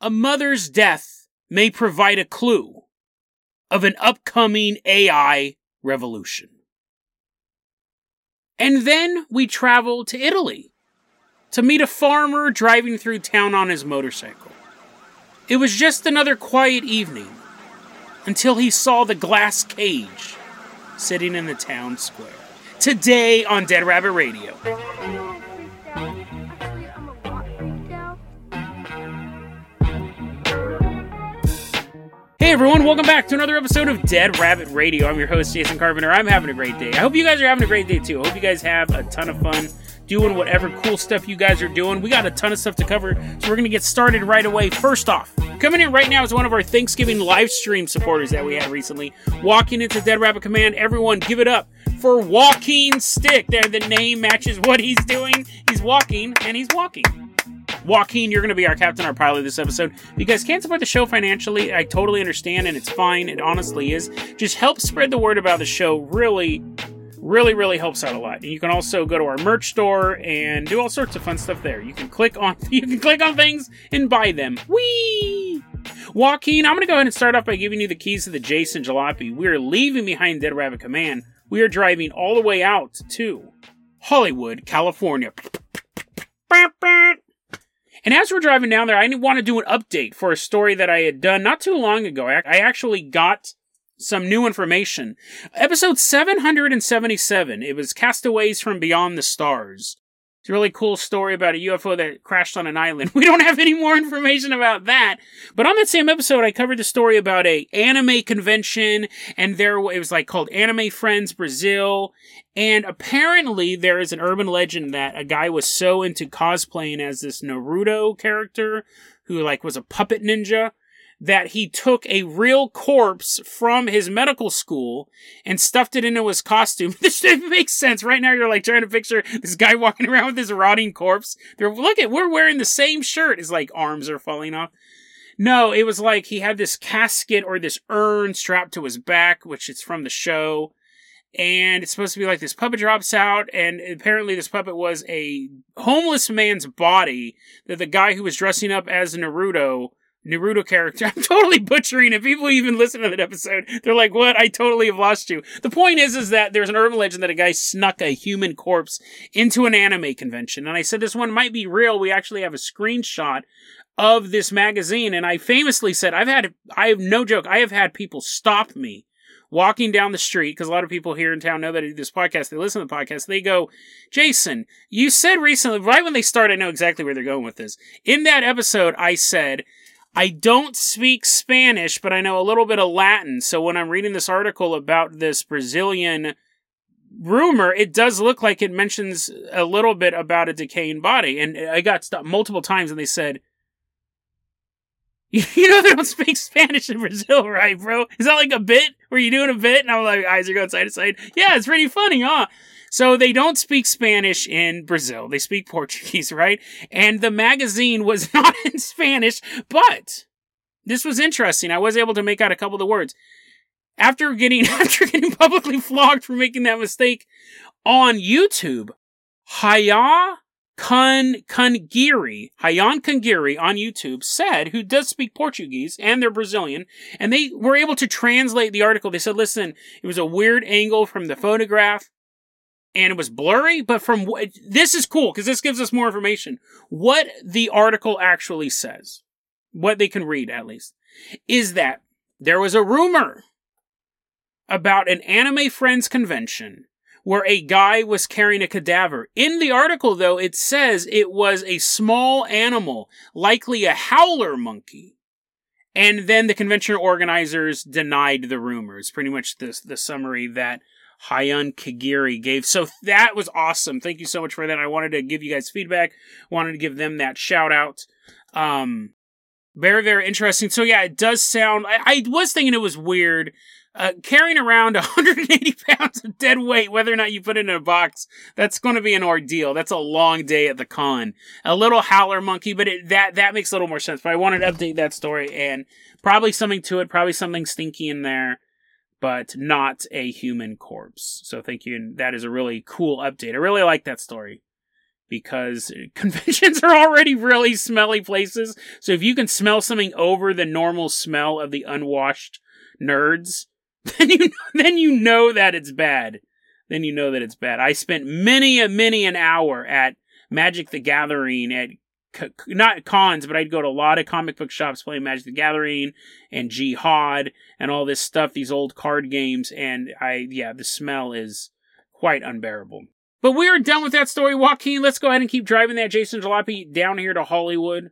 a mother's death may provide a clue of an upcoming AI revolution. And then we travel to Italy to meet a farmer driving through town on his motorcycle. It was just another quiet evening until he saw the glass cage sitting in the town square. Today on Dead Rabbit Radio. Hey everyone, welcome back to another episode of Dead Rabbit Radio. I'm your host, Jason Carpenter. I'm having a great day. I hope you guys are having a great day too. I hope you guys have a ton of fun doing whatever cool stuff you guys are doing. We got a ton of stuff to cover, so we're going to get started right away. First off, coming in right now is one of our Thanksgiving live stream supporters that we had recently. Walking into Dead Rabbit Command, everyone give it up for Walking Stick. There, the name matches what he's doing. He's walking, and he's walking. Joaquin, you're going to be our captain, our pilot this episode. You guys can't support the show financially, I totally understand, and it's fine. It honestly is. Just help spread the word about the show. Really, really, really helps out a lot. And you can also go to our merch store and do all sorts of fun stuff there. You can click on you can click on things and buy them. Whee! Joaquin, I'm going to go ahead and start off by giving you the keys to the Jason Jalopy. We are leaving behind Dead Rabbit Command. We are driving all the way out to Hollywood, California. And as we're driving down there, I want to do an update for a story that I had done not too long ago. I actually got some new information. Episode 777, it was Castaways from Beyond the Stars. It's a really cool story about a UFO that crashed on an island. We don't have any more information about that. But on that same episode, I covered the story about a anime convention and there it was like called Anime Friends Brazil. And apparently there is an urban legend that a guy was so into cosplaying as this Naruto character who like was a puppet ninja that he took a real corpse from his medical school and stuffed it into his costume. this makes sense. Right now, you're like trying to picture this guy walking around with his rotting corpse. They're, look at, we're wearing the same shirt. His like arms are falling off. No, it was like he had this casket or this urn strapped to his back, which is from the show. And it's supposed to be like this puppet drops out, and apparently this puppet was a homeless man's body that the guy who was dressing up as Naruto Naruto character. I'm totally butchering it. People even listen to that episode. They're like, what? I totally have lost you. The point is, is that there's an urban legend that a guy snuck a human corpse into an anime convention. And I said, this one might be real. We actually have a screenshot of this magazine. And I famously said, I've had, I have no joke. I have had people stop me walking down the street, because a lot of people here in town know that I do this podcast, they listen to the podcast, they go, Jason, you said recently, right when they start, I know exactly where they're going with this. In that episode, I said I don't speak Spanish, but I know a little bit of Latin. So when I'm reading this article about this Brazilian rumor, it does look like it mentions a little bit about a decaying body. And I got stopped multiple times and they said, you know they don't speak Spanish in Brazil, right, bro? Is that like a bit? Were you doing a bit? And I'm like, eyes are going side to side. Yeah, it's pretty funny, huh? So they don't speak Spanish in Brazil. They speak Portuguese, right? And the magazine was not in Spanish, but this was interesting. I was able to make out a couple of the words. After getting, after getting publicly flogged for making that mistake on YouTube, Haya Kun Kungiri, Hayan Kungiri on YouTube said, who does speak Portuguese and they're Brazilian, and they were able to translate the article. They said, listen, it was a weird angle from the photograph and it was blurry, but from this is cool because this gives us more information. What the article actually says, what they can read at least, is that there was a rumor about an anime friends convention where a guy was carrying a cadaver. In the article, though, it says it was a small animal, likely a howler monkey. And then the convention organizers denied the rumors. Pretty much the, the summary that Hayun Kagiri gave. So that was awesome. Thank you so much for that. I wanted to give you guys feedback. Wanted to give them that shout out. Um, very, very interesting. So yeah, it does sound, I, I was thinking it was weird. Uh, carrying around 180 pounds of dead weight, whether or not you put it in a box, that's going to be an ordeal. That's a long day at the con. A little howler monkey, but it, that that makes a little more sense. But I wanted to update that story and probably something to it, probably something stinky in there but not a human corpse. So thank you. And that is a really cool update. I really like that story. because conventions are already really smelly places. So if you can smell something over the normal smell of the unwashed nerds, then you then you know that it's bad. Then you know that it's bad. I spent many a many an hour at Magic the Gathering at not cons, but I'd go to a lot of comic book shops playing Magic the Gathering and Jyhad and all this stuff, these old card games, and I yeah, the smell is quite unbearable. But we are done with that story, Joaquin. Let's go ahead and keep driving that Jason Jalopy down here to Hollywood.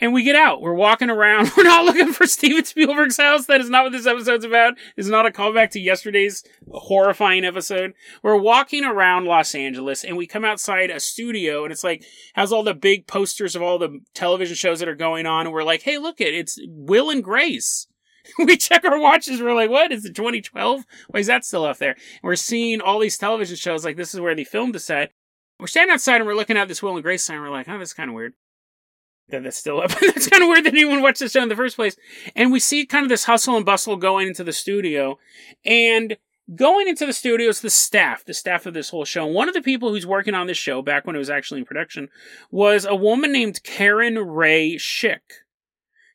And we get out. We're walking around. We're not looking for Steven Spielberg's house. That is not what this episode's about. It's not a callback to yesterday's horrifying episode. We're walking around Los Angeles and we come outside a studio and it's like, has all the big posters of all the television shows that are going on. And we're like, hey, look it, it's Will and Grace. we check our watches. We're like, what is it, 2012? Why is that still up there? And we're seeing all these television shows. Like, this is where they filmed the set. We're standing outside and we're looking at this Will and Grace sign. We're like, oh, that's kind of weird that that's still up. that's kind of weird that anyone watched the show in the first place. And we see kind of this hustle and bustle going into the studio. And going into the studio is the staff, the staff of this whole show. And one of the people who's working on this show back when it was actually in production was a woman named Karen Ray Schick.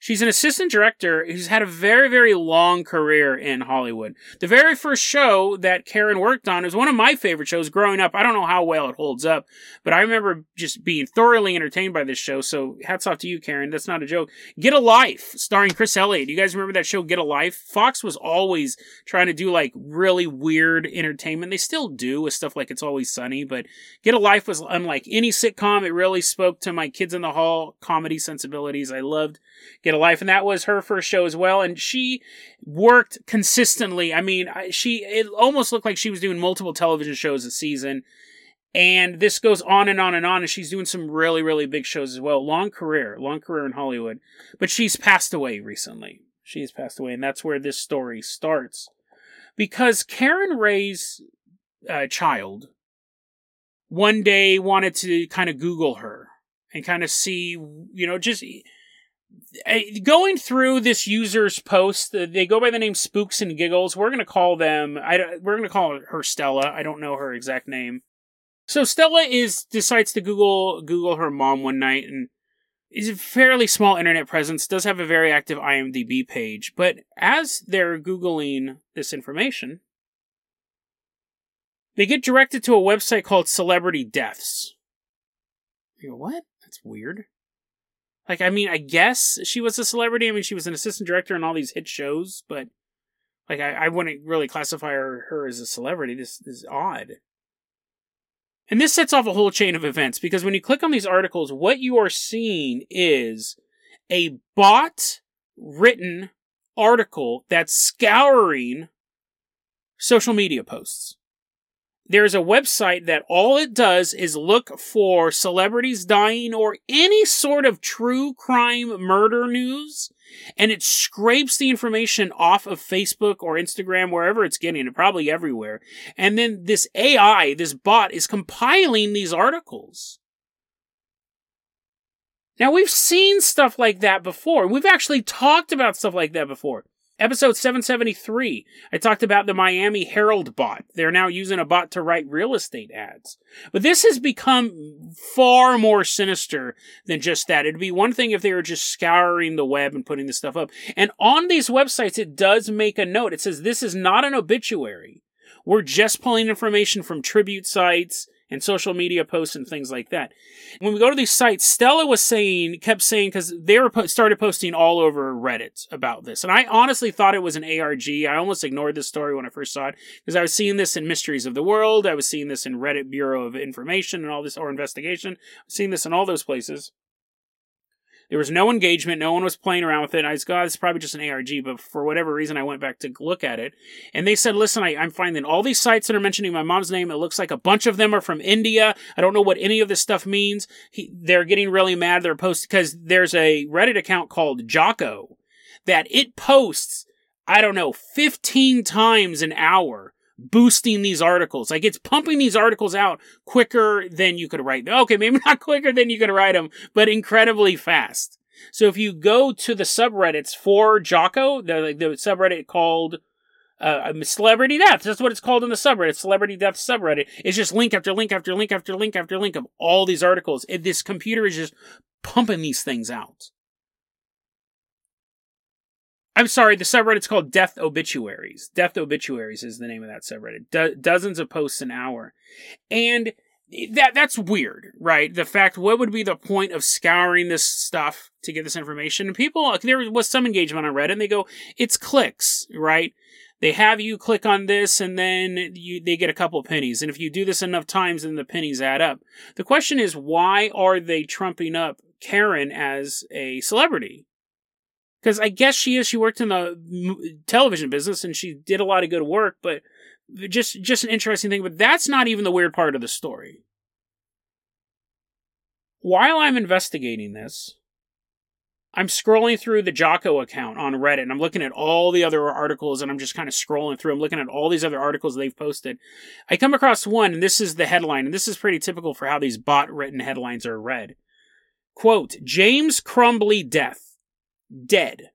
She's an assistant director who's had a very, very long career in Hollywood. The very first show that Karen worked on was one of my favorite shows growing up. I don't know how well it holds up, but I remember just being thoroughly entertained by this show. So hats off to you, Karen. That's not a joke. Get a Life, starring Chris Elliott. You guys remember that show, Get a Life? Fox was always trying to do like really weird entertainment. They still do with stuff like It's Always Sunny, but Get a Life was unlike any sitcom. It really spoke to my kids in the hall comedy sensibilities. I loved Get a Life, and that was her first show as well. And she worked consistently. I mean, she it almost looked like she was doing multiple television shows a season. And this goes on and on and on, and she's doing some really, really big shows as well. Long career, long career in Hollywood. But she's passed away recently. She's passed away, and that's where this story starts. Because Karen Ray's uh, child one day wanted to kind of Google her and kind of see, you know, just going through this user's post, uh, they go by the name Spooks and Giggles. We're gonna call them. I we're gonna call her Stella. I don't know her exact name. So Stella is decides to Google Google her mom one night and is a fairly small internet presence. Does have a very active IMDb page, but as they're googling this information, they get directed to a website called Celebrity Deaths. You go, what? That's weird. Like, I mean, I guess she was a celebrity. I mean, she was an assistant director in all these hit shows, but like, I, I wouldn't really classify her, her as a celebrity. This, is odd. And this sets off a whole chain of events because when you click on these articles, what you are seeing is a bot written article that's scouring social media posts there's a website that all it does is look for celebrities dying or any sort of true crime murder news and it scrapes the information off of Facebook or Instagram, wherever it's getting it, probably everywhere. And then this AI, this bot, is compiling these articles. Now, we've seen stuff like that before. We've actually talked about stuff like that before. Episode 773, I talked about the Miami Herald bot. They're now using a bot to write real estate ads. But this has become far more sinister than just that. It'd be one thing if they were just scouring the web and putting this stuff up. And on these websites, it does make a note. It says this is not an obituary. We're just pulling information from tribute sites and social media posts and things like that. When we go to these sites, Stella was saying, kept saying, because they were po- started posting all over Reddit about this, and I honestly thought it was an ARG. I almost ignored this story when I first saw it because I was seeing this in Mysteries of the World, I was seeing this in Reddit Bureau of Information and all this or investigation, seeing this in all those places. There was no engagement. No one was playing around with it. I was, God, it's probably just an ARG, but for whatever reason, I went back to look at it. And they said, listen, I, am finding all these sites that are mentioning my mom's name. It looks like a bunch of them are from India. I don't know what any of this stuff means. He, they're getting really mad. They're posting because there's a Reddit account called Jocko that it posts, I don't know, 15 times an hour boosting these articles. Like it's pumping these articles out quicker than you could write them. Okay, maybe not quicker than you could write them, but incredibly fast. So if you go to the subreddits for Jocko, the, the subreddit called uh, celebrity death. That's what it's called in the subreddit. Celebrity death subreddit. It's just link after link after link after link after link of all these articles. It, this computer is just pumping these things out. I'm sorry, the subreddit's called Death Obituaries. Death Obituaries is the name of that subreddit. Do- dozens of posts an hour. And that that's weird, right? The fact what would be the point of scouring this stuff to get this information? And people there was some engagement on Reddit and they go, it's clicks, right? They have you click on this and then you they get a couple pennies. And if you do this enough times then the pennies add up. The question is why are they trumping up Karen as a celebrity? Because I guess she is. She worked in the television business and she did a lot of good work, but just just an interesting thing. But that's not even the weird part of the story. While I'm investigating this, I'm scrolling through the Jocko account on Reddit and I'm looking at all the other articles and I'm just kind of scrolling through. I'm looking at all these other articles they've posted. I come across one and this is the headline and this is pretty typical for how these bot written headlines are read. Quote, James Crumbley death dead.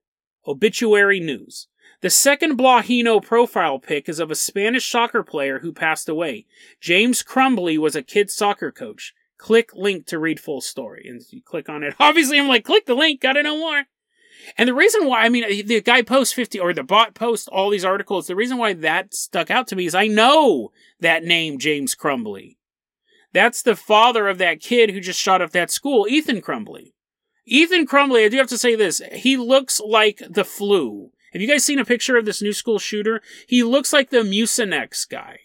Obituary news. The second Blahino profile pic is of a Spanish soccer player who passed away. James Crumbley was a kid soccer coach. Click link to read full story. And you click on it. Obviously, I'm like, click the link, gotta know more. And the reason why, I mean, the guy posts 50, or the bot posts all these articles, the reason why that stuck out to me is I know that name, James Crumbley. That's the father of that kid who just shot up that school, Ethan Crumbley. Ethan Crumbley, I do have to say this. He looks like the flu. Have you guys seen a picture of this new school shooter? He looks like the Mucinex guy.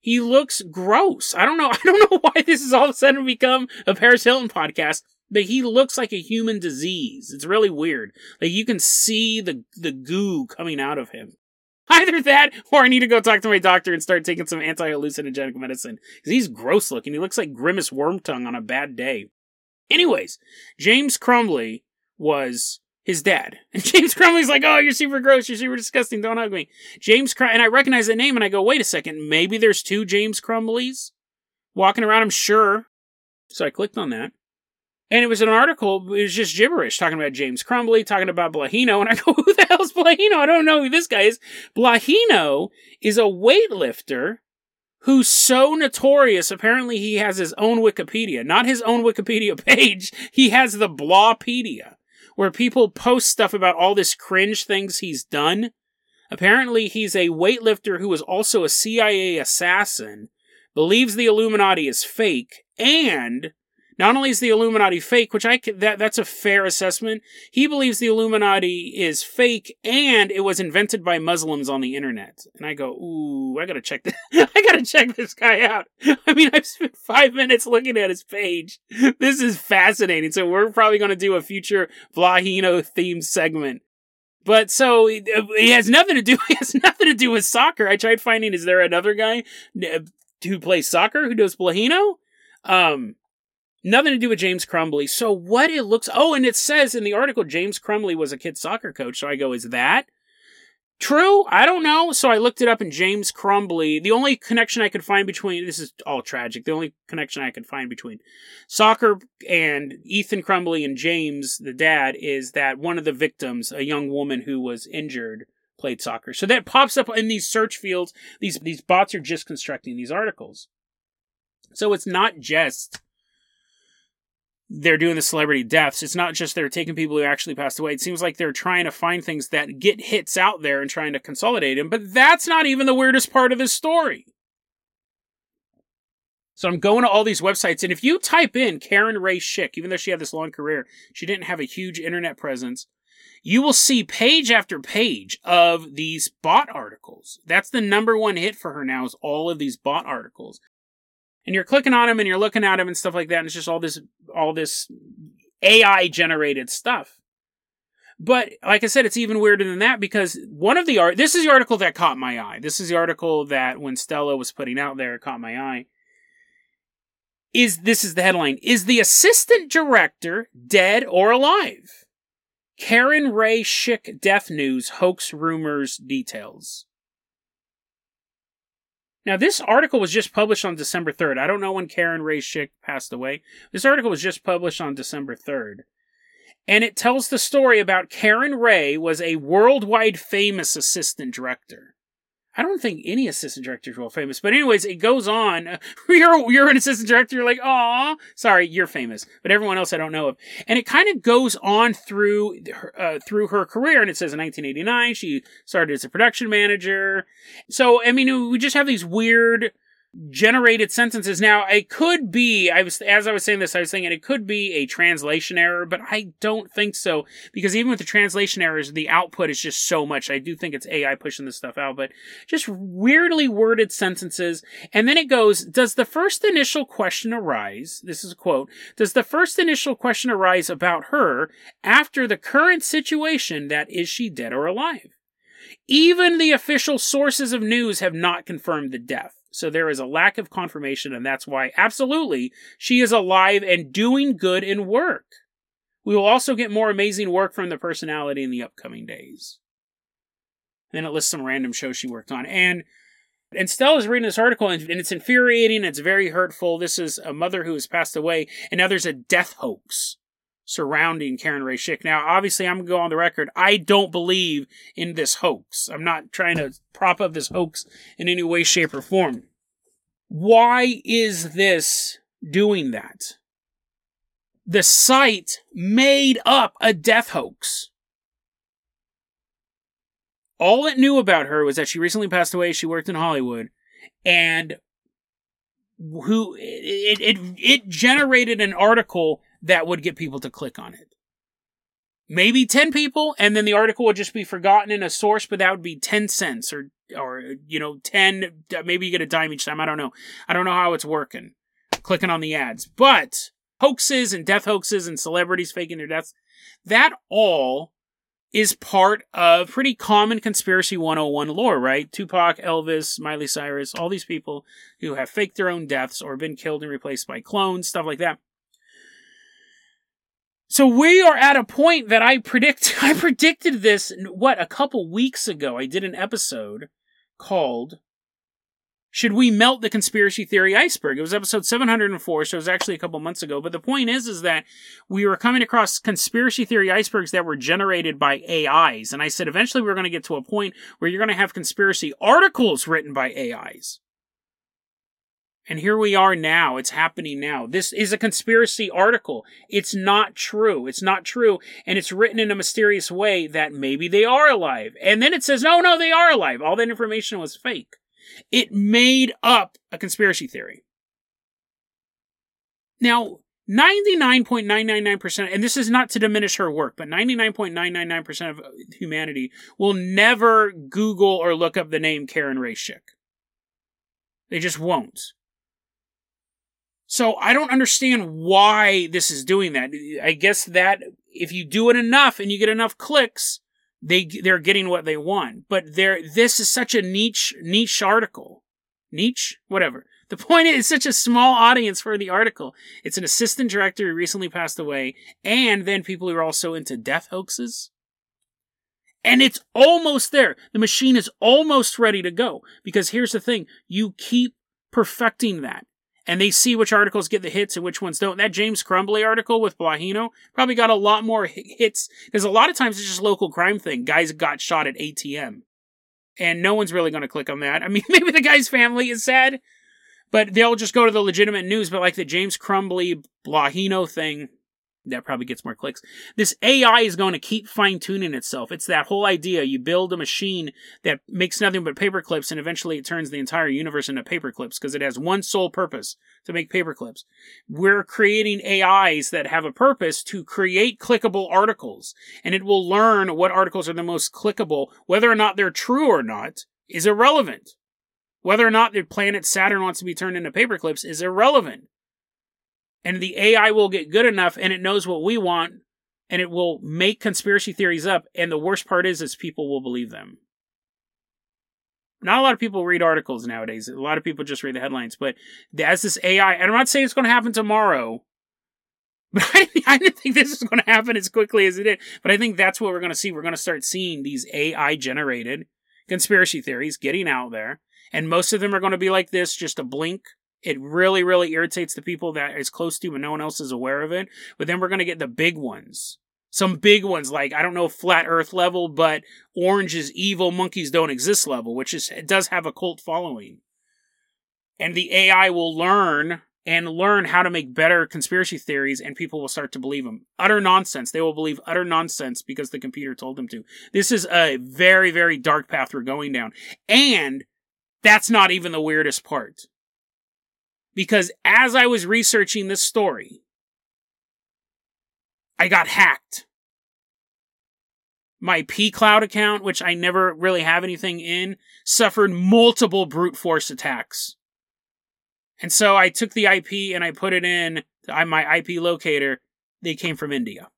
He looks gross. I don't know. I don't know why this has all of a sudden become a Paris Hilton podcast, but he looks like a human disease. It's really weird. Like you can see the, the goo coming out of him. Either that, or I need to go talk to my doctor and start taking some anti-hallucinogenic medicine. Because he's gross looking. He looks like Grimace Wormtongue on a bad day. Anyways, James Crumbley was his dad. And James Crumbley's like, oh, you're super gross, you're super disgusting, don't hug me. James Crum- and I recognize the name and I go, wait a second, maybe there's two James Crumbleys walking around, I'm sure. So I clicked on that. And it was an article, it was just gibberish, talking about James Crumbley, talking about Blahino, and I go, who the hell's Blahino? I don't know who this guy is. Blahino is a weightlifter who's so notorious. Apparently, he has his own Wikipedia, not his own Wikipedia page. He has the Blawpedia, where people post stuff about all this cringe things he's done. Apparently, he's a weightlifter who is also a CIA assassin, believes the Illuminati is fake, and not only is the Illuminati fake, which I that that's a fair assessment. He believes the Illuminati is fake and it was invented by Muslims on the internet. And I go, ooh, I gotta check this. I gotta check this guy out. I mean, I've spent five minutes looking at his page. This is fascinating. So we're probably gonna do a future Blahino themed segment. But so he has nothing to do. He has nothing to do with soccer. I tried finding. Is there another guy who plays soccer who does Blahino? Um, Nothing to do with James Crumbley. So what it looks oh, and it says in the article James Crumbley was a kid soccer coach. So I go, is that true? I don't know. So I looked it up and James Crumbley, the only connection I could find between this is all tragic. The only connection I could find between soccer and Ethan Crumbley and James, the dad, is that one of the victims, a young woman who was injured, played soccer. So that pops up in these search fields. These these bots are just constructing these articles. So it's not just they're doing the celebrity deaths. It's not just they're taking people who actually passed away. It seems like they're trying to find things that get hits out there and trying to consolidate them. But that's not even the weirdest part of this story. So I'm going to all these websites, and if you type in Karen Ray Schick, even though she had this long career, she didn't have a huge internet presence. You will see page after page of these bot articles. That's the number one hit for her now is all of these bot articles and you're clicking on them and you're looking at them and stuff like that and it's just all this all this ai generated stuff. But like i said it's even weirder than that because one of the art this is the article that caught my eye. This is the article that when stella was putting out there caught my eye. Is this is the headline. Is the assistant director dead or alive? Karen ray schick death news hoax rumors details now, this article was just published on December 3rd. I don't know when Karen Ray Schick passed away. This article was just published on December 3rd. And it tells the story about Karen Ray was a worldwide famous assistant director. I don't think any assistant directors are famous, but anyways, it goes on. You're you're an assistant director. You're like, oh, sorry, you're famous, but everyone else I don't know of. And it kind of goes on through uh, through her career, and it says in 1989 she started as a production manager. So I mean, we just have these weird generated sentences. Now, it could be, I was, as I was saying this, I was thinking it could be a translation error, but I don't think so, because even with the translation errors, the output is just so much. I do think it's AI pushing this stuff out, but just weirdly worded sentences. And then it goes, does the first initial question arise? This is a quote. Does the first initial question arise about her after the current situation that is she dead or alive? Even the official sources of news have not confirmed the death. So there is a lack of confirmation, and that's why, absolutely, she is alive and doing good in work. We will also get more amazing work from the personality in the upcoming days. Then it lists some random shows she worked on. And and Stella's reading this article, and, and it's infuriating. It's very hurtful. This is a mother who has passed away, and now there's a death hoax surrounding Karen Rae Schick. Now, obviously, I'm going to go on the record. I don't believe in this hoax. I'm not trying to prop up this hoax in any way, shape, or form. Why is this doing that? The site made up a death hoax. All it knew about her was that she recently passed away. She worked in Hollywood, and who it, it it generated an article that would get people to click on it. Maybe 10 people, and then the article would just be forgotten in a source, but that would be 10 cents or, or, you know, 10, maybe you get a dime each time. I don't know. I don't know how it's working. Clicking on the ads. But hoaxes and death hoaxes and celebrities faking their deaths, that all is part of pretty common conspiracy 101 lore, right? Tupac, Elvis, Miley Cyrus, all these people who have faked their own deaths or been killed and replaced by clones, stuff like that. So we are at a point that I predict I predicted this what a couple weeks ago. I did an episode called Should We Melt the Conspiracy Theory Iceberg? It was episode 704, so it was actually a couple months ago. But the point is is that we were coming across conspiracy theory icebergs that were generated by AIs. And I said eventually we're going to get to a point where you're going to have conspiracy articles written by AIs. And here we are now. It's happening now. This is a conspiracy article. It's not true. It's not true. And it's written in a mysterious way that maybe they are alive. And then it says, no, no, they are alive. All that information was fake. It made up a conspiracy theory. Now, 99.999%, and this is not to diminish her work, but 99.999% of humanity will never Google or look up the name Karen Rae Schick. They just won't. So I don't understand why this is doing that. I guess that if you do it enough and you get enough clicks, they they're getting what they want. But there, this is such a niche niche article, niche whatever. The point is, such a small audience for the article. It's an assistant director who recently passed away, and then people who are also into death hoaxes. And it's almost there. The machine is almost ready to go. Because here's the thing you keep perfecting that and they see which articles get the hits and which ones don't. That James Crumbley article with Bongino probably got a lot more hits because a lot of times it's just local crime thing. Guys got shot at ATM. And no one's really going to click on that. I mean, maybe the guy's family is sad, but they'll just go to the legitimate news. But like the James Crumbley Bongino thing, that probably gets more clicks. This AI is going to keep fine tuning itself. It's that whole idea. You build a machine that makes nothing but paper clips and eventually it turns the entire universe into paper clips because it has one sole purpose to make paper clips. We're creating AIs that have a purpose to create clickable articles and it will learn what articles are the most clickable. Whether or not they're true or not is irrelevant. Whether or not the planet Saturn wants to be turned into paper clips is irrelevant and the AI will get good enough and it knows what we want and it will make conspiracy theories up. And the worst part is, is people will believe them. Not a lot of people read articles nowadays. A lot of people just read the headlines. But as this AI, and I'm not saying it's going to happen tomorrow, but I, didn't think this was going to happen as quickly as it did. But I think that's what we're going to see. We're going to start seeing these AI generated conspiracy theories getting out there. And most of them are going to be like this, just a blink it really, really irritates the people that it's close to, but no one else is aware of it. But then we're going to get the big ones. Some big ones like I don't know flat Earth level, but orange is evil, monkeys don't exist level, which is it does have a cult following. And the AI will learn and learn how to make better conspiracy theories, and people will start to believe them. Utter nonsense. They will believe utter nonsense because the computer told them to. This is a very, very dark path we're going down. And that's not even the weirdest part. Because as I was researching this story, I got hacked. My pCloud account, which I never really have anything in, suffered multiple brute force attacks. And so I took the IP and I put it in uh, my IP locator. They came from India.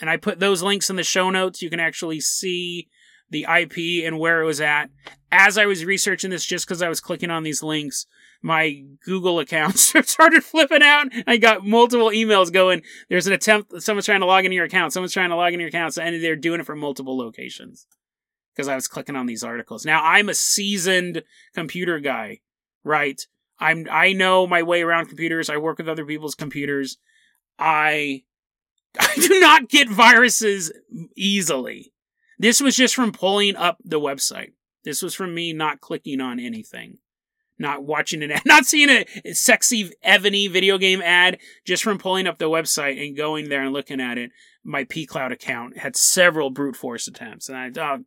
And I put those links in the show notes. You can actually see the IP and where it was at. As I was researching this, just because I was clicking on these links, my Google account started flipping out. I got multiple emails going. There's an attempt, someone's trying to log into your account, someone's trying to log into your account, and they're doing it from multiple locations. Because I was clicking on these articles. Now, I'm a seasoned computer guy, right? I'm I know my way around computers. I work with other people's computers. I I do not get viruses easily. This was just from pulling up the website. This was from me not clicking on anything. Not watching it, not seeing a sexy Ebony video game ad, just from pulling up the website and going there and looking at it. My pCloud account had several brute force attempts, and I, oh,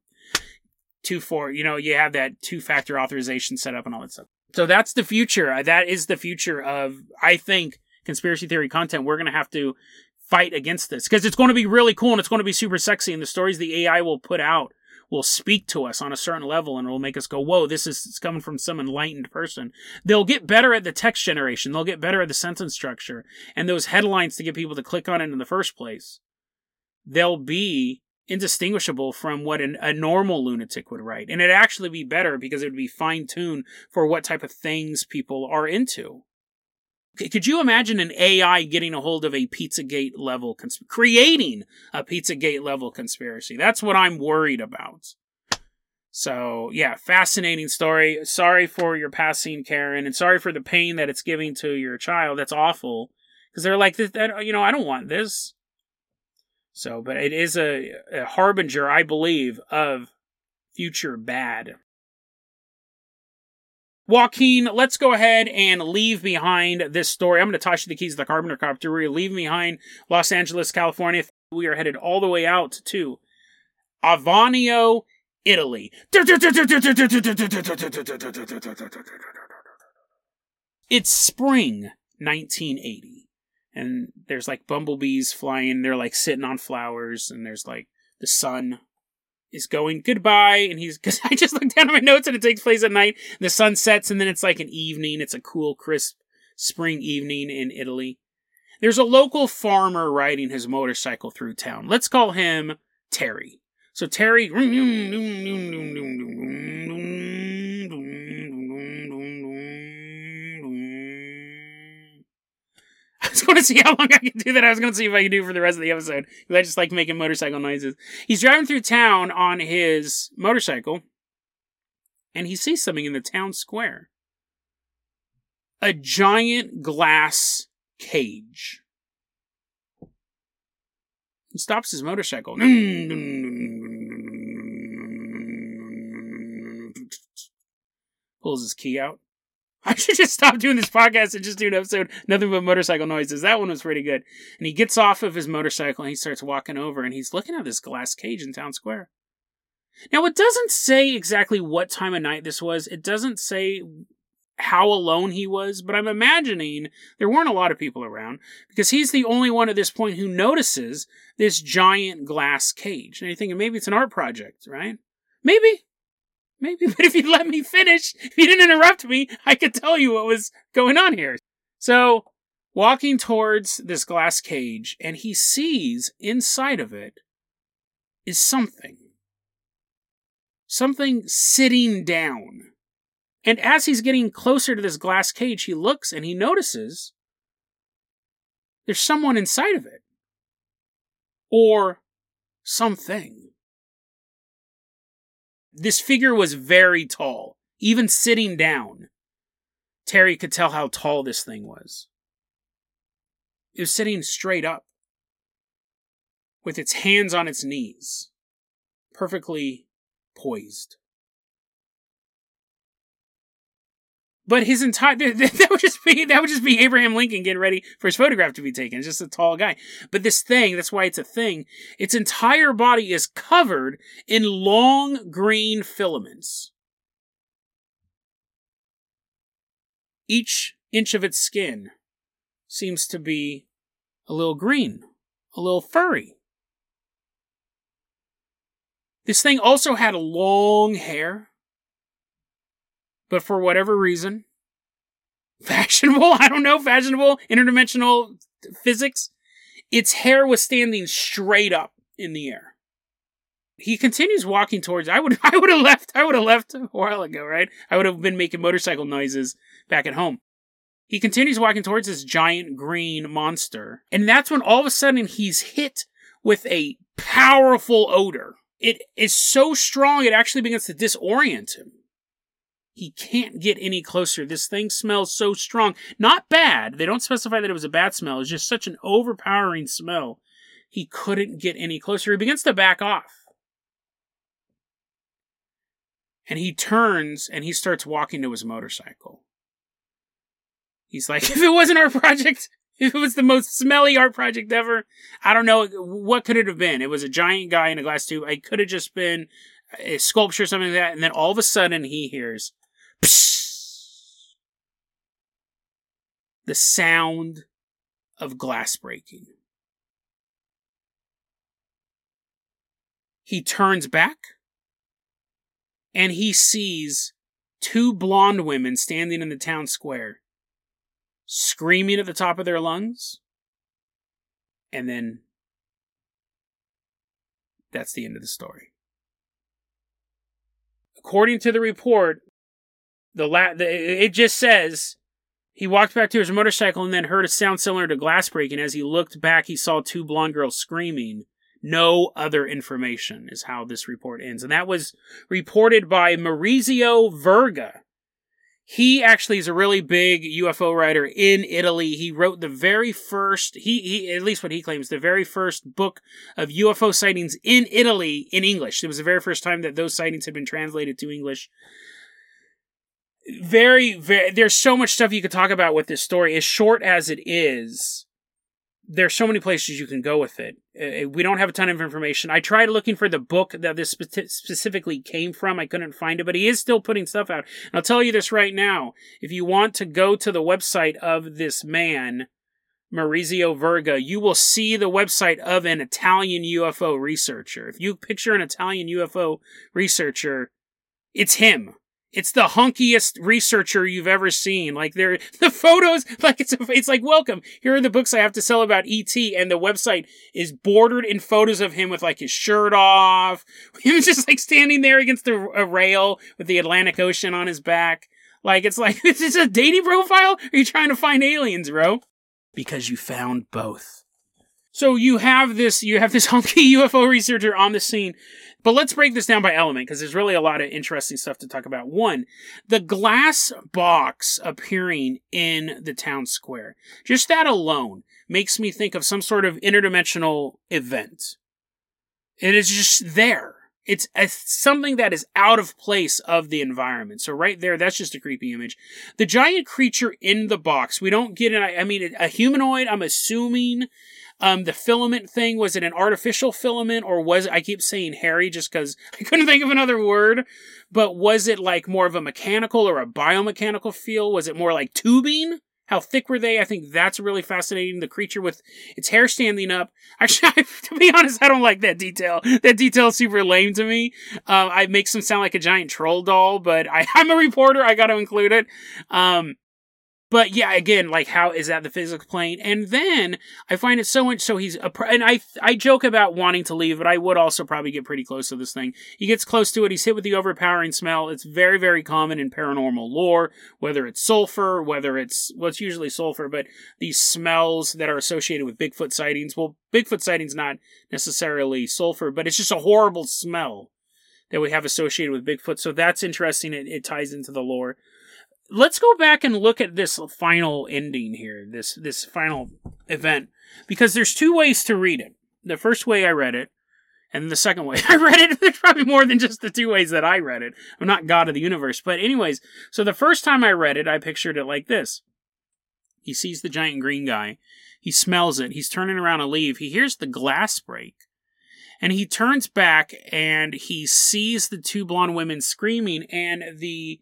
two four, you know, you have that two factor authorization set up and all that stuff. So that's the future. Uh, that is the future of, I think, conspiracy theory content. We're going to have to fight against this because it's going to be really cool and it's going to be super sexy. And the stories the AI will put out will speak to us on a certain level and it will make us go, whoa, this is coming from some enlightened person. They'll get better at the text generation. They'll get better at the sentence structure and those headlines to get people to click on it in the first place. They'll be indistinguishable from what an, a normal lunatic would write. And it'd actually be better because it would be fine tuned for what type of things people are into. Could you imagine an AI getting a hold of a Pizzagate level, cons- creating a Pizzagate level conspiracy? That's what I'm worried about. So, yeah, fascinating story. Sorry for your passing, Karen, and sorry for the pain that it's giving to your child. That's awful. Because they're like, you know, I don't want this. So, but it is a, a harbinger, I believe, of future bad. Joaquin, let's go ahead and leave behind this story. I'm going to toss you the keys to the Carpenter. We're leaving behind Los Angeles, California. We are headed all the way out to Avanio, Italy. It's spring 1980 and there's like bumblebees flying. They're like sitting on flowers, and there's like the sun is going goodbye, and he's because I just looked down at my notes and it takes place at night. The sun sets, and then it's like an evening. It's a cool, crisp spring evening in Italy. There's a local farmer riding his motorcycle through town. Let's call him Terry. So Terry was going to see how long I could do that. I was going to see if I could do for the rest of the episode I just like making motorcycle noises. He's driving through town on his motorcycle, and he sees something in the town square. A giant glass cage. He stops his motorcycle. Pulls his key out. I should just stop doing this podcast and just do an episode, nothing but motorcycle noises. That one was pretty good. And he gets off of his motorcycle and he starts walking over and he's looking at this glass cage in town square. Now, it doesn't say exactly what time of night this was. It doesn't say how alone he was, but I'm imagining there weren't a lot of people around because he's the only one at this point who notices this giant glass cage. And you're thinking maybe it's an art project, right? Maybe. Maybe, but if you let me finish, if you didn't interrupt me, I could tell you what was going on here. So, walking towards this glass cage, and he sees inside of it is something. Something sitting down. And as he's getting closer to this glass cage, he looks and he notices there's someone inside of it. Or something. This figure was very tall, even sitting down. Terry could tell how tall this thing was. It was sitting straight up. with its hands on its knees, perfectly poised. But his entire that would just be that would just be Abraham Lincoln getting ready for his photograph to be taken. It's just a tall guy. But this thing, that's why it's a thing. Its entire body is covered in long green filaments. Each inch of its skin seems to be a little green, a little furry. This thing also had long hair but for whatever reason, fashionable, I don't know, fashionable, interdimensional physics, its hair was standing straight up in the air. He continues walking towards I would I would have left I would have left a while ago, right? I would have been making motorcycle noises back at home. He continues walking towards this giant green monster, and that's when all of a sudden he's hit with a powerful odor. It is so strong it actually begins to disorient him. He can't get any closer. This thing smells so strong. Not bad. They don't specify that it was a bad smell. It's just such an overpowering smell. He couldn't get any closer. He begins to back off. And he turns and he starts walking to his motorcycle. He's like, if it wasn't our project, if it was the most smelly art project ever, I don't know, what could it have been? It was a giant guy in a glass tube. It could have just been a sculpture or something like that. And then all of a sudden he hears, the sound of glass breaking. He turns back and he sees two blonde women standing in the town square, screaming at the top of their lungs. And then that's the end of the story. According to the report, the, la- the it just says he walked back to his motorcycle and then heard a sound similar to glass breaking. As he looked back, he saw two blonde girls screaming. No other information is how this report ends. And that was reported by Maurizio Verga. He actually is a really big UFO writer in Italy. He wrote the very first, he, he, at least what he claims, the very first book of UFO sightings in Italy in English. It was the very first time that those sightings had been translated to English very, very, there's so much stuff you could talk about with this story. As short as it is, there's so many places you can go with it. Uh, we don't have a ton of information. I tried looking for the book that this spe- specifically came from. I couldn't find it, but he is still putting stuff out. And I'll tell you this right now. If you want to go to the website of this man, Maurizio Verga, you will see the website of an Italian UFO researcher. If you picture an Italian UFO researcher, it's him it's the hunkiest researcher you've ever seen. Like they're the photos, like it's it's like welcome. Here are the books I have to sell about ET, and the website is bordered in photos of him with like his shirt off, him just like standing there against a, a rail with the Atlantic Ocean on his back. Like it's like this is a dating profile. Are you trying to find aliens, bro? Because you found both. So you have this, you have this hunky UFO researcher on the scene but let's break this down by element because there's really a lot of interesting stuff to talk about. One, the glass box appearing in the town square. Just that alone makes me think of some sort of interdimensional event. It is just there. It's a, something that is out of place of the environment. So right there, that's just a creepy image. The giant creature in the box, we don't get an, I mean, a humanoid, I'm assuming um, the filament thing, was it an artificial filament or was I keep saying hairy just because I couldn't think of another word, but was it like more of a mechanical or a biomechanical feel? Was it more like tubing? How thick were they? I think that's really fascinating. The creature with its hair standing up. Actually, I, to be honest, I don't like that detail. That detail is super lame to me. Uh, I makes them sound like a giant troll doll, but I, am a reporter. I got to include it. Um, but yeah, again, like how is that the physics plane? And then I find it so much so he's a and I I joke about wanting to leave, but I would also probably get pretty close to this thing. He gets close to it. He's hit with the overpowering smell. It's very very common in paranormal lore, whether it's sulfur, whether it's well, it's usually sulfur, but these smells that are associated with Bigfoot sightings. Well, Bigfoot sightings not necessarily sulfur, but it's just a horrible smell that we have associated with Bigfoot. So that's interesting. It, it ties into the lore let's go back and look at this final ending here, this this final event, because there's two ways to read it. the first way I read it, and the second way I read it, there's probably more than just the two ways that I read it. I'm not God of the universe. But, anyways, so the first time I read it, I pictured it like this He sees the giant green guy, he smells it, he's turning around to leave, he hears the glass break. And he turns back and he sees the two blonde women screaming, and the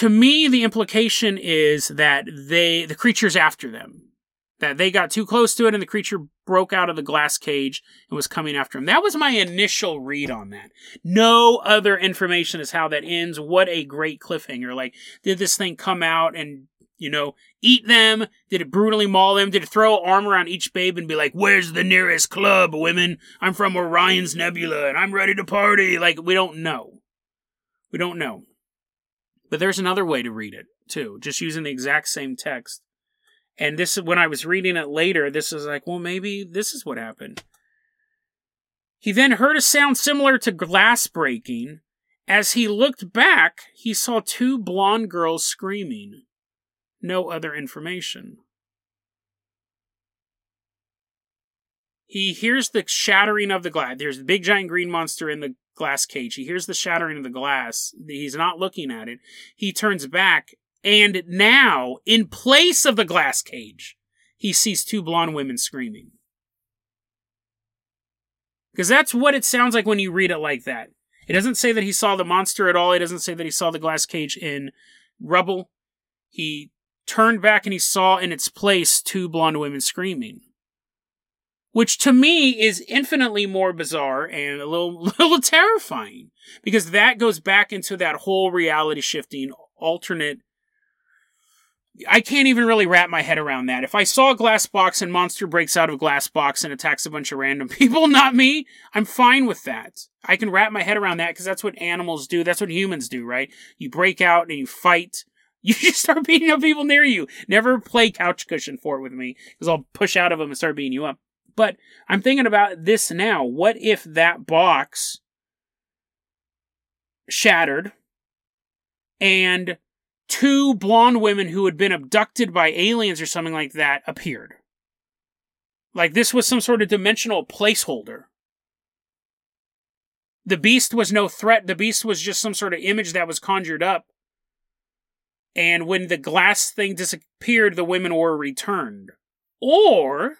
to me the implication is that they the creature's after them that they got too close to it and the creature broke out of the glass cage and was coming after him. That was my initial read on that. No other information is how that ends. What a great cliffhanger. Like, did this thing come out and, you know, eat them? Did it brutally maul them? Did it throw arm around each babe and be like, where's the nearest club, women? I'm from Orion's Nebula and I'm ready to party. Like, we don't know. We don't know. But there's another way to read it, too, just using the exact same text and this is when I was reading it later, this is like, well, maybe this is what happened. He then heard a sound similar to glass breaking. As he looked back, he saw two blonde girls screaming. No other information. He hears the shattering of the glass. There's the big giant green monster in the glass cage. He hears the shattering of the glass. He's not looking at it. He turns back and now, in place of the glass cage, he sees two blonde women screaming. Because that's what it sounds like when you read it like that. It doesn't say that he saw the monster at all. It doesn't say that he saw the glass cage in rubble. He turned back and he saw in its place two blonde women screaming. Which to me is infinitely more bizarre and a little, little terrifying. Because that goes back into that whole reality shifting alternate I can't even really wrap my head around that. If I saw a glass box and monster breaks out of glass box and attacks a bunch of random people, not me, I'm fine with that. I can wrap my head around that because that's what animals do. That's what humans do, right? You break out and you fight. You just start beating up people near you. Never play couch cushion for it with me because I'll push out of them and start beating you up. But I'm thinking about this now. What if that box shattered and two blonde women who had been abducted by aliens or something like that appeared. Like this was some sort of dimensional placeholder. The beast was no threat. The beast was just some sort of image that was conjured up. And when the glass thing disappeared, the women were returned. Or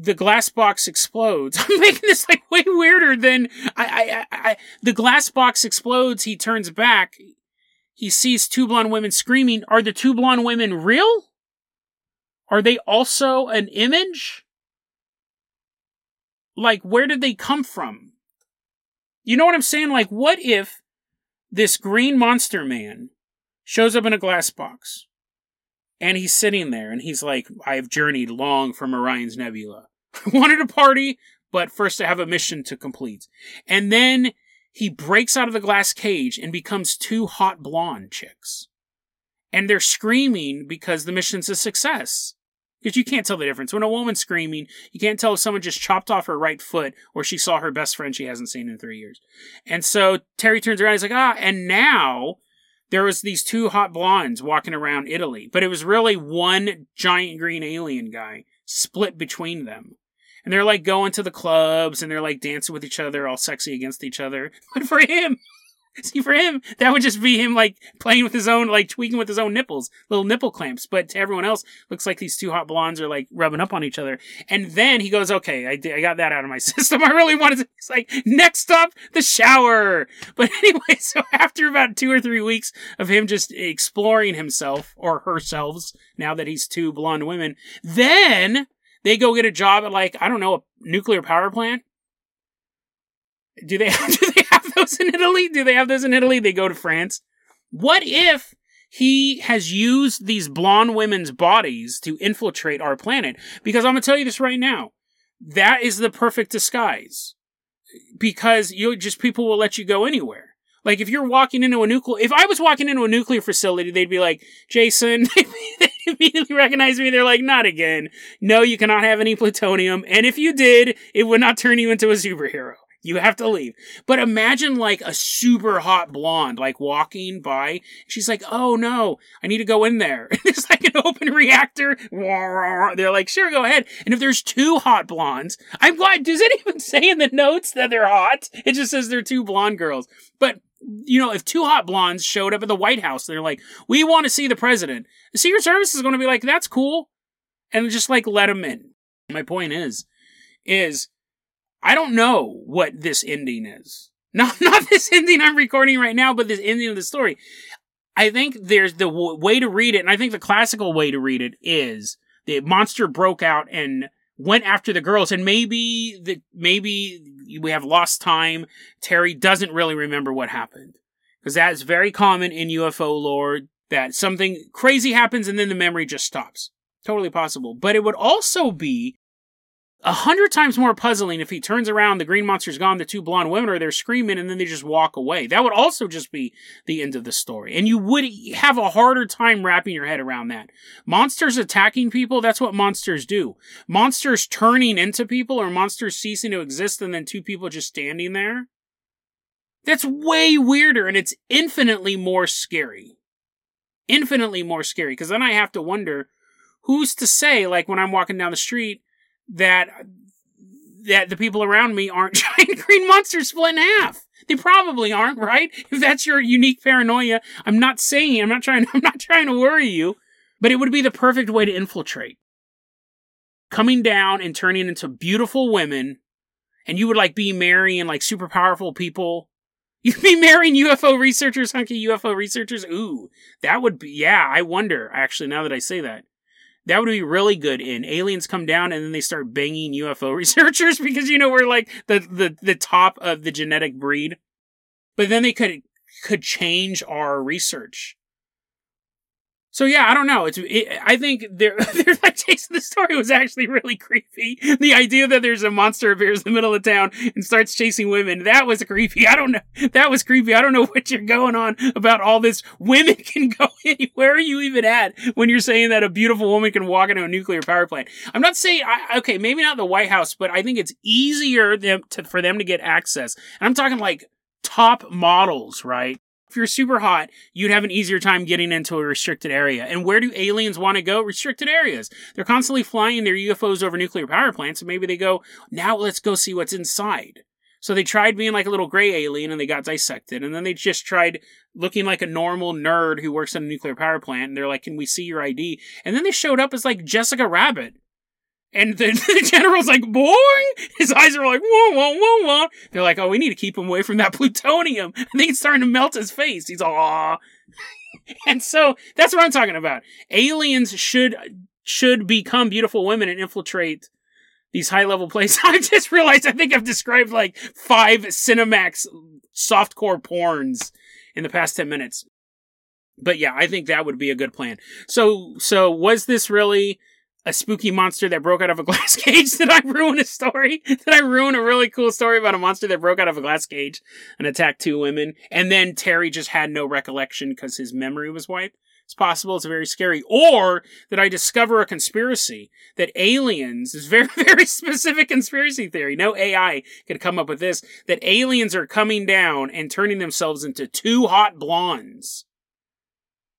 the glass box explodes. I'm making this like way weirder than I, I, I, the glass box explodes. He turns back. He sees two blonde women screaming. Are the two blonde women real? Are they also an image? Like, where did they come from? You know what I'm saying? Like, what if this green monster man shows up in a glass box? And he's sitting there and he's like, I have journeyed long from Orion's Nebula. I wanted a party, but first I have a mission to complete. And then he breaks out of the glass cage and becomes two hot blonde chicks. And they're screaming because the mission's a success. Because you can't tell the difference. When a woman's screaming, you can't tell if someone just chopped off her right foot or she saw her best friend she hasn't seen in three years. And so Terry turns around, he's like, ah, and now there was these two hot blondes walking around Italy, but it was really one giant green alien guy split between them. And they're like going to the clubs and they're like dancing with each other, all sexy against each other. But for him, See, for him, that would just be him like playing with his own, like tweaking with his own nipples, little nipple clamps. But to everyone else, looks like these two hot blondes are like rubbing up on each other. And then he goes, "Okay, I, I got that out of my system. I really wanted to." It's like next up, the shower. But anyway, so after about two or three weeks of him just exploring himself or herself, now that he's two blonde women, then they go get a job at like I don't know a nuclear power plant. Do they? Do those in Italy? Do they have those in Italy? They go to France. What if he has used these blonde women's bodies to infiltrate our planet? Because I'm going to tell you this right now. That is the perfect disguise. Because you just people will let you go anywhere. Like if you're walking into a nuclear, if I was walking into a nuclear facility, they'd be like, Jason, they immediately recognize me. They're like, not again. No, you cannot have any plutonium. And if you did, it would not turn you into a superhero. You have to leave. But imagine like a super hot blonde, like walking by. She's like, oh no, I need to go in there. It's like an open reactor. They're like, sure, go ahead. And if there's two hot blondes, I'm glad, does it even say in the notes that they're hot? It just says they're two blonde girls. But you know, if two hot blondes showed up at the White House, they're like, we want to see the president. The Secret Service is going to be like, that's cool. And just like let them in. My point is, is I don't know what this ending is. Not, not this ending I'm recording right now, but this ending of the story. I think there's the w- way to read it, and I think the classical way to read it is the monster broke out and went after the girls, and maybe the maybe we have lost time. Terry doesn't really remember what happened because that is very common in UFO lore that something crazy happens and then the memory just stops. Totally possible, but it would also be a hundred times more puzzling if he turns around, the green monster's gone, the two blonde women are there screaming, and then they just walk away. That would also just be the end of the story. And you would have a harder time wrapping your head around that. Monsters attacking people, that's what monsters do. Monsters turning into people or monsters ceasing to exist and then two people just standing there. That's way weirder and it's infinitely more scary. Infinitely more scary, because then I have to wonder who's to say, like when I'm walking down the street, that that the people around me aren't giant green monsters split in half. They probably aren't, right? If that's your unique paranoia, I'm not saying I'm not trying I'm not trying to worry you, but it would be the perfect way to infiltrate. Coming down and turning into beautiful women, and you would like be marrying like super powerful people. You'd be marrying UFO researchers, hunky UFO researchers. Ooh, that would be yeah, I wonder actually now that I say that that would be really good in aliens come down and then they start banging UFO researchers because you know we're like the the the top of the genetic breed. But then they could could change our research. So yeah, I don't know. It's it, I think their their like of the story was actually really creepy. The idea that there's a monster appears in the middle of town and starts chasing women that was creepy. I don't know. That was creepy. I don't know what you're going on about all this. Women can go anywhere. Where are you even at when you're saying that a beautiful woman can walk into a nuclear power plant? I'm not saying I, okay, maybe not the White House, but I think it's easier them to, for them to get access. And I'm talking like top models, right? If you're super hot, you'd have an easier time getting into a restricted area. And where do aliens want to go? Restricted areas. They're constantly flying their UFOs over nuclear power plants, and maybe they go, now let's go see what's inside. So they tried being like a little gray alien and they got dissected. And then they just tried looking like a normal nerd who works in a nuclear power plant. And they're like, can we see your ID? And then they showed up as like Jessica Rabbit. And the, the, general's like, boing! His eyes are like, whoa, whoa, whoa, whoa. They're like, oh, we need to keep him away from that plutonium. I think it's starting to melt his face. He's all, aw. and so that's what I'm talking about. Aliens should, should become beautiful women and infiltrate these high level places. I just realized I think I've described like five Cinemax softcore porns in the past 10 minutes. But yeah, I think that would be a good plan. So, so was this really a spooky monster that broke out of a glass cage. Did I ruin a story? Did I ruin a really cool story about a monster that broke out of a glass cage and attacked two women? And then Terry just had no recollection because his memory was wiped? It's possible. It's very scary. Or that I discover a conspiracy that aliens, this very, very specific conspiracy theory, no AI could come up with this, that aliens are coming down and turning themselves into two hot blondes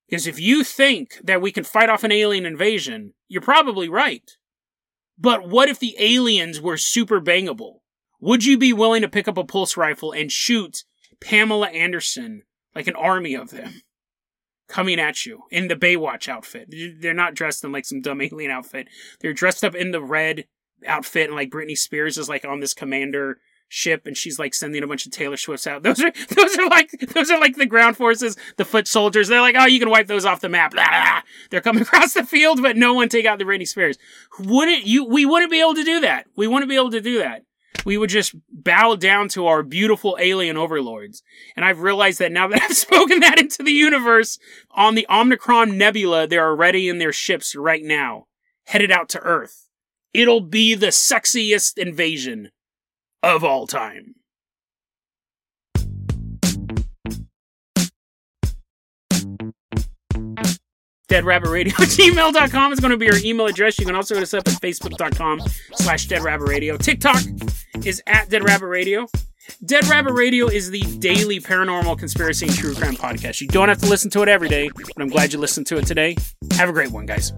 because if you think that we can fight off an alien invasion, you're probably right. But what if the aliens were super bangable? Would you be willing to pick up a pulse rifle and shoot Pamela Anderson like an army of them coming at you in the Baywatch outfit? They're not dressed in like some dumb alien outfit. They're dressed up in the red outfit and like Britney Spears is like on this commander ship and she's like sending a bunch of Taylor Swifts out. Those are those are like those are like the ground forces, the foot soldiers. They're like, oh, you can wipe those off the map. Blah, blah. They're coming across the field, but no one take out the Britney Spears. Wouldn't you? We wouldn't be able to do that. We wouldn't be able to do that. We would just bow down to our beautiful alien overlords. And I've realized that now that I've spoken that into the universe on the Omicron Nebula, they're already in their ships right now, headed out to Earth. It'll be the sexiest invasion of all time. deadrabbitradio gmail.com is going to be our email address. You can also hit us up at facebook.com slash deadrabbitradio. TikTok is at deadrabbitradio. Dead Rabbit Radio is the daily paranormal conspiracy and true crime podcast. You don't have to listen to it every day, but I'm glad you listened to it today. Have a great one, guys.